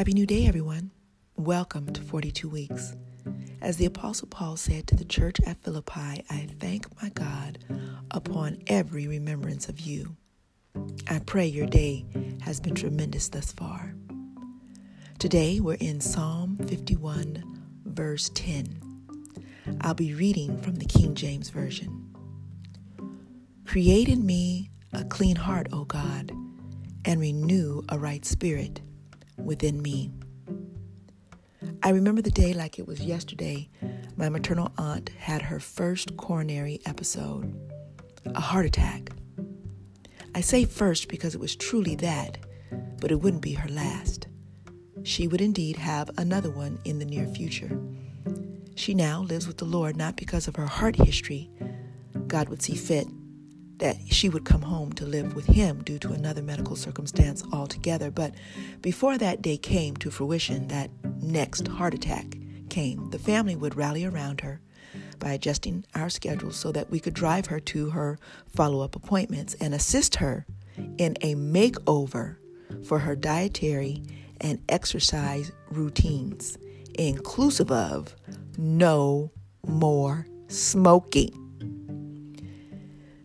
Happy New Day, everyone. Welcome to 42 Weeks. As the Apostle Paul said to the church at Philippi, I thank my God upon every remembrance of you. I pray your day has been tremendous thus far. Today we're in Psalm 51, verse 10. I'll be reading from the King James Version. Create in me a clean heart, O God, and renew a right spirit within me. I remember the day like it was yesterday. My maternal aunt had her first coronary episode, a heart attack. I say first because it was truly that, but it wouldn't be her last. She would indeed have another one in the near future. She now lives with the Lord not because of her heart history. God would see fit that she would come home to live with him due to another medical circumstance altogether. But before that day came to fruition, that next heart attack came, the family would rally around her by adjusting our schedules so that we could drive her to her follow up appointments and assist her in a makeover for her dietary and exercise routines, inclusive of no more smoking.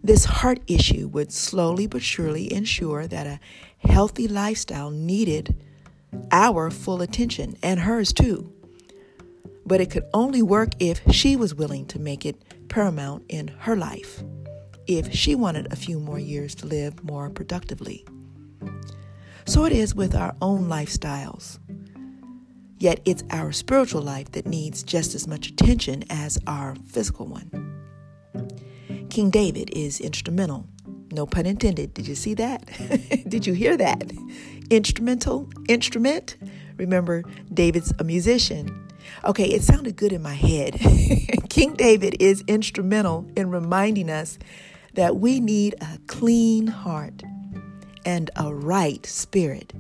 This heart issue would slowly but surely ensure that a healthy lifestyle needed our full attention and hers too. But it could only work if she was willing to make it paramount in her life, if she wanted a few more years to live more productively. So it is with our own lifestyles. Yet it's our spiritual life that needs just as much attention as our physical one. King David is instrumental. No pun intended. Did you see that? Did you hear that? Instrumental, instrument. Remember, David's a musician. Okay, it sounded good in my head. King David is instrumental in reminding us that we need a clean heart and a right spirit.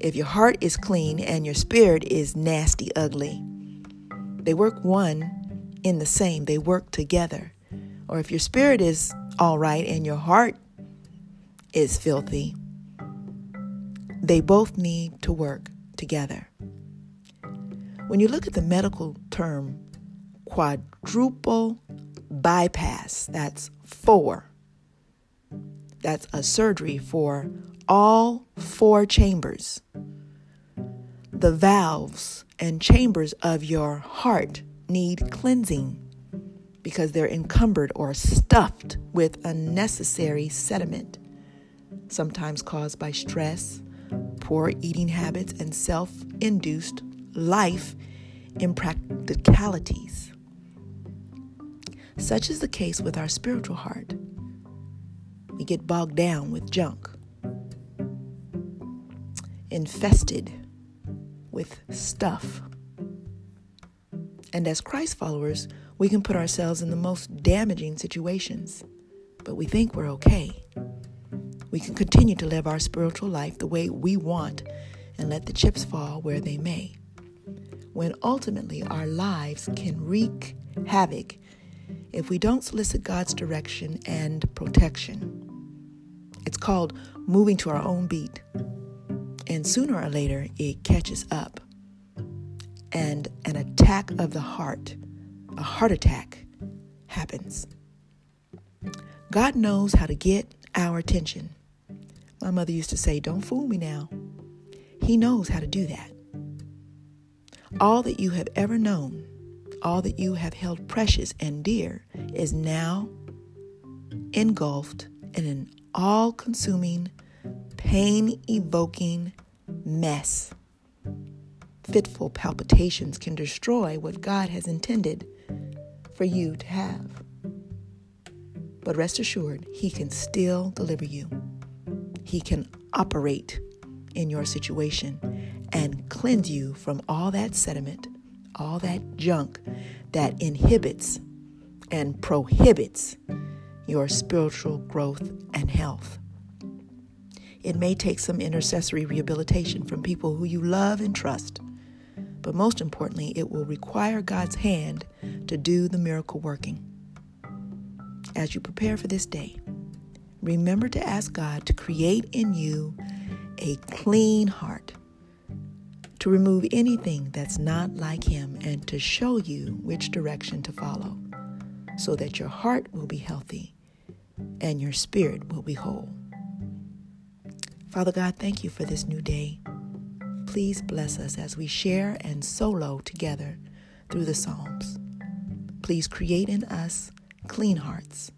If your heart is clean and your spirit is nasty, ugly, they work one in the same, they work together or if your spirit is all right and your heart is filthy, they both need to work together. When you look at the medical term quadruple bypass, that's four. That's a surgery for all four chambers. The valves and chambers of your heart need cleansing because they're encumbered or stuffed with unnecessary sediment, sometimes caused by stress, poor eating habits, and self induced life impracticalities. Such is the case with our spiritual heart. We get bogged down with junk, infested with stuff. And as Christ followers, we can put ourselves in the most damaging situations, but we think we're okay. We can continue to live our spiritual life the way we want and let the chips fall where they may. When ultimately our lives can wreak havoc if we don't solicit God's direction and protection. It's called moving to our own beat. And sooner or later, it catches up. And an attack of the heart a heart attack happens. God knows how to get our attention. My mother used to say, Don't fool me now. He knows how to do that. All that you have ever known, all that you have held precious and dear, is now engulfed in an all consuming, pain evoking mess. Fitful palpitations can destroy what God has intended for you to have. But rest assured, He can still deliver you. He can operate in your situation and cleanse you from all that sediment, all that junk that inhibits and prohibits your spiritual growth and health. It may take some intercessory rehabilitation from people who you love and trust but most importantly, it will require God's hand to do the miracle working. As you prepare for this day, remember to ask God to create in you a clean heart to remove anything that's not like Him and to show you which direction to follow so that your heart will be healthy and your spirit will be whole. Father God, thank you for this new day. Please bless us as we share and solo together through the Psalms. Please create in us clean hearts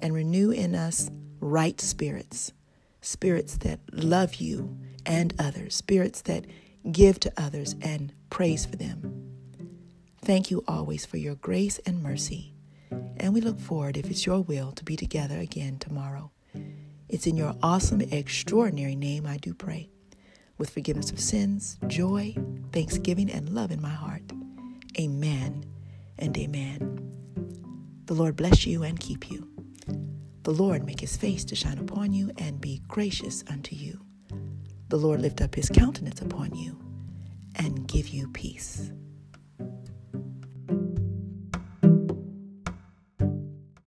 and renew in us right spirits, spirits that love you and others, spirits that give to others and praise for them. Thank you always for your grace and mercy. And we look forward, if it's your will, to be together again tomorrow. It's in your awesome, extraordinary name I do pray. With forgiveness of sins, joy, thanksgiving, and love in my heart. Amen and amen. The Lord bless you and keep you. The Lord make his face to shine upon you and be gracious unto you. The Lord lift up his countenance upon you and give you peace.